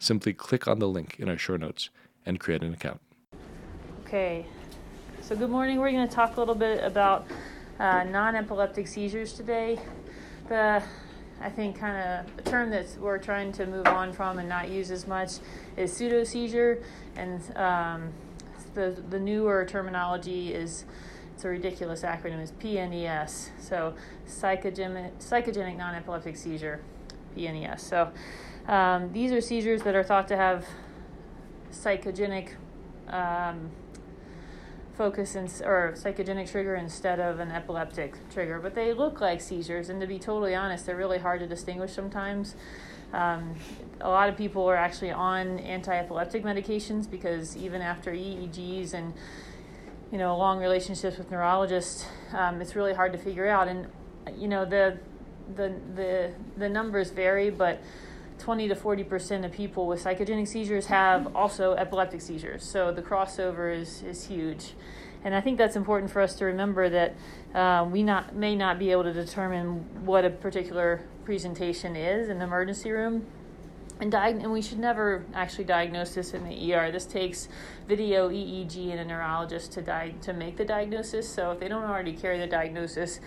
simply click on the link in our show notes and create an account. Okay, so good morning. We're going to talk a little bit about uh, non epileptic seizures today. The I think kind of a term that we're trying to move on from and not use as much is pseudo seizure, and um, the the newer terminology is it's a ridiculous acronym is PNES. So psychogenic psychogenic non-epileptic seizure, PNES. So um, these are seizures that are thought to have psychogenic um, focus in, or psychogenic trigger instead of an epileptic trigger, but they look like seizures. And to be totally honest, they're really hard to distinguish sometimes. Um, a lot of people are actually on anti-epileptic medications because even after EEGs and you know long relationships with neurologists, um, it's really hard to figure out. And you know the the the the numbers vary, but 20 to 40 percent of people with psychogenic seizures have also epileptic seizures. So the crossover is is huge, and I think that's important for us to remember that uh, we not may not be able to determine what a particular presentation is in the emergency room. And, diag- and we should never actually diagnose this in the ER. This takes video EEG and a neurologist to di- to make the diagnosis. So if they don't already carry the diagnosis,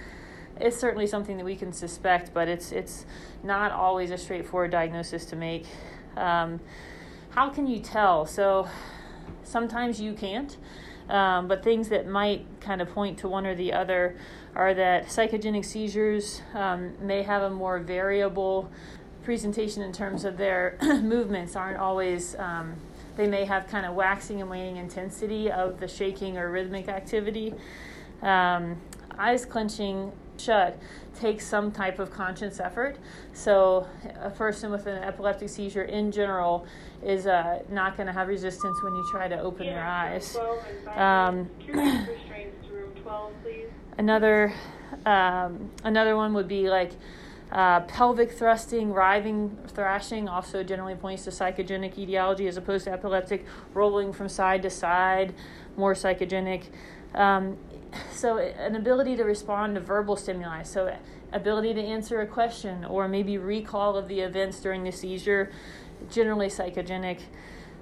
it's certainly something that we can suspect, but it's it's not always a straightforward diagnosis to make. Um, how can you tell? So sometimes you can't, um, but things that might kind of point to one or the other are that psychogenic seizures um, may have a more variable presentation in terms of their movements aren't always um, they may have kind of waxing and waning intensity of the shaking or rhythmic activity um, eyes clenching shut take some type of conscious effort. So, a person with an epileptic seizure in general is uh, not going to have resistance when you try to open their eyes. Um, another, um, another one would be like uh, pelvic thrusting, writhing, thrashing also generally points to psychogenic etiology as opposed to epileptic, rolling from side to side, more psychogenic. Um, so an ability to respond to verbal stimuli. So ability to answer a question or maybe recall of the events during the seizure generally psychogenic.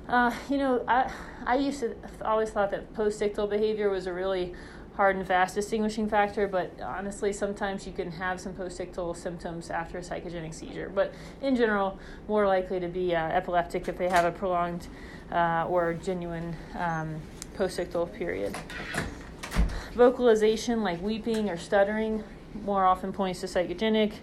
Uh, you know I, I used to always thought that post-ictal behavior was a really hard and fast distinguishing factor but honestly sometimes you can have some post-ictal symptoms after a psychogenic seizure. But in general more likely to be uh, epileptic if they have a prolonged uh, or genuine um, post-ictal period vocalization like weeping or stuttering more often points to psychogenic.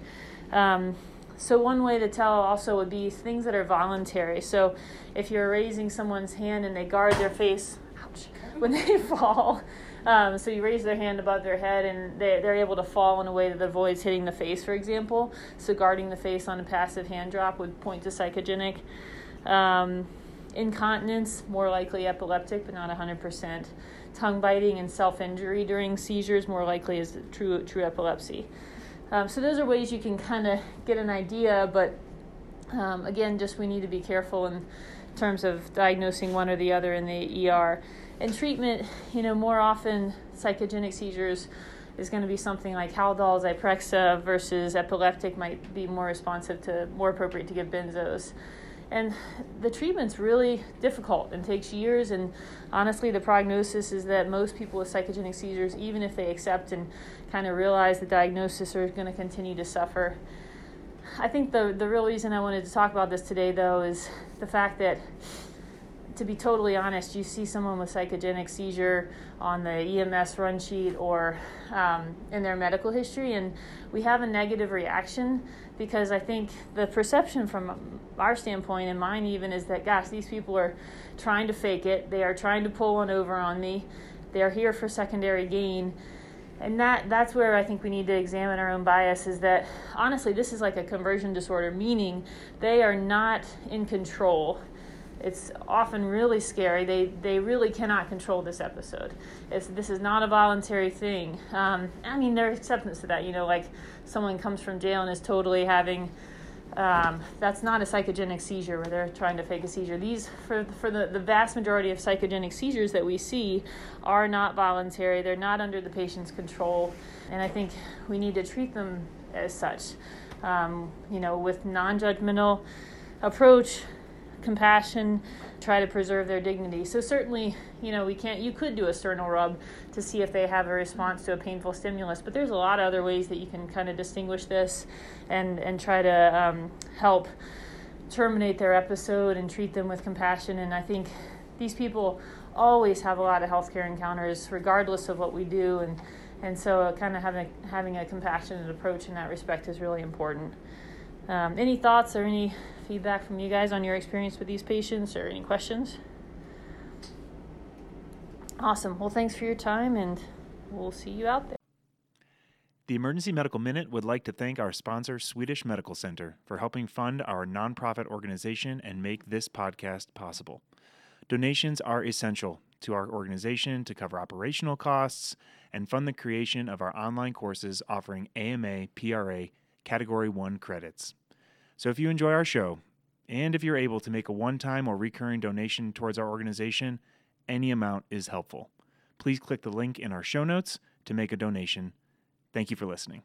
Um, so one way to tell also would be things that are voluntary. So if you're raising someone's hand and they guard their face ouch, when they fall, um, so you raise their hand above their head and they, they're able to fall in a way that avoids hitting the face, for example. So guarding the face on a passive hand drop would point to psychogenic. Um, incontinence, more likely epileptic, but not 100% tongue biting and self injury during seizures more likely is true true epilepsy. Um, so those are ways you can kind of get an idea, but um, again, just we need to be careful in terms of diagnosing one or the other in the ER. And treatment, you know, more often psychogenic seizures is going to be something like Haldol, Zyprexa versus epileptic might be more responsive to more appropriate to give benzos. And the treatment's really difficult and takes years. And honestly, the prognosis is that most people with psychogenic seizures, even if they accept and kind of realize the diagnosis, are going to continue to suffer. I think the, the real reason I wanted to talk about this today, though, is the fact that to be totally honest, you see someone with psychogenic seizure on the EMS run sheet or um, in their medical history, and we have a negative reaction because I think the perception from our standpoint and mine even is that, gosh, these people are trying to fake it. They are trying to pull one over on me. They are here for secondary gain. And that, that's where I think we need to examine our own bias is that honestly, this is like a conversion disorder, meaning they are not in control it's often really scary. They they really cannot control this episode. It's, this is not a voluntary thing. Um, I mean, there's acceptance to that. You know, like someone comes from jail and is totally having. Um, that's not a psychogenic seizure where they're trying to fake a seizure. These, for for the, the vast majority of psychogenic seizures that we see, are not voluntary. They're not under the patient's control, and I think we need to treat them as such. Um, you know, with non-judgmental approach compassion, try to preserve their dignity. So certainly, you know, we can't. You could do a sternal rub to see if they have a response to a painful stimulus, but there's a lot of other ways that you can kind of distinguish this, and and try to um, help terminate their episode and treat them with compassion. And I think these people always have a lot of healthcare encounters, regardless of what we do, and and so kind of having having a compassionate approach in that respect is really important. Um, any thoughts or any feedback from you guys on your experience with these patients or any questions? Awesome. Well, thanks for your time, and we'll see you out there. The Emergency Medical Minute would like to thank our sponsor, Swedish Medical Center, for helping fund our nonprofit organization and make this podcast possible. Donations are essential to our organization to cover operational costs and fund the creation of our online courses offering AMA PRA Category 1 credits. So if you enjoy our show, and if you're able to make a one time or recurring donation towards our organization, any amount is helpful. Please click the link in our show notes to make a donation. Thank you for listening.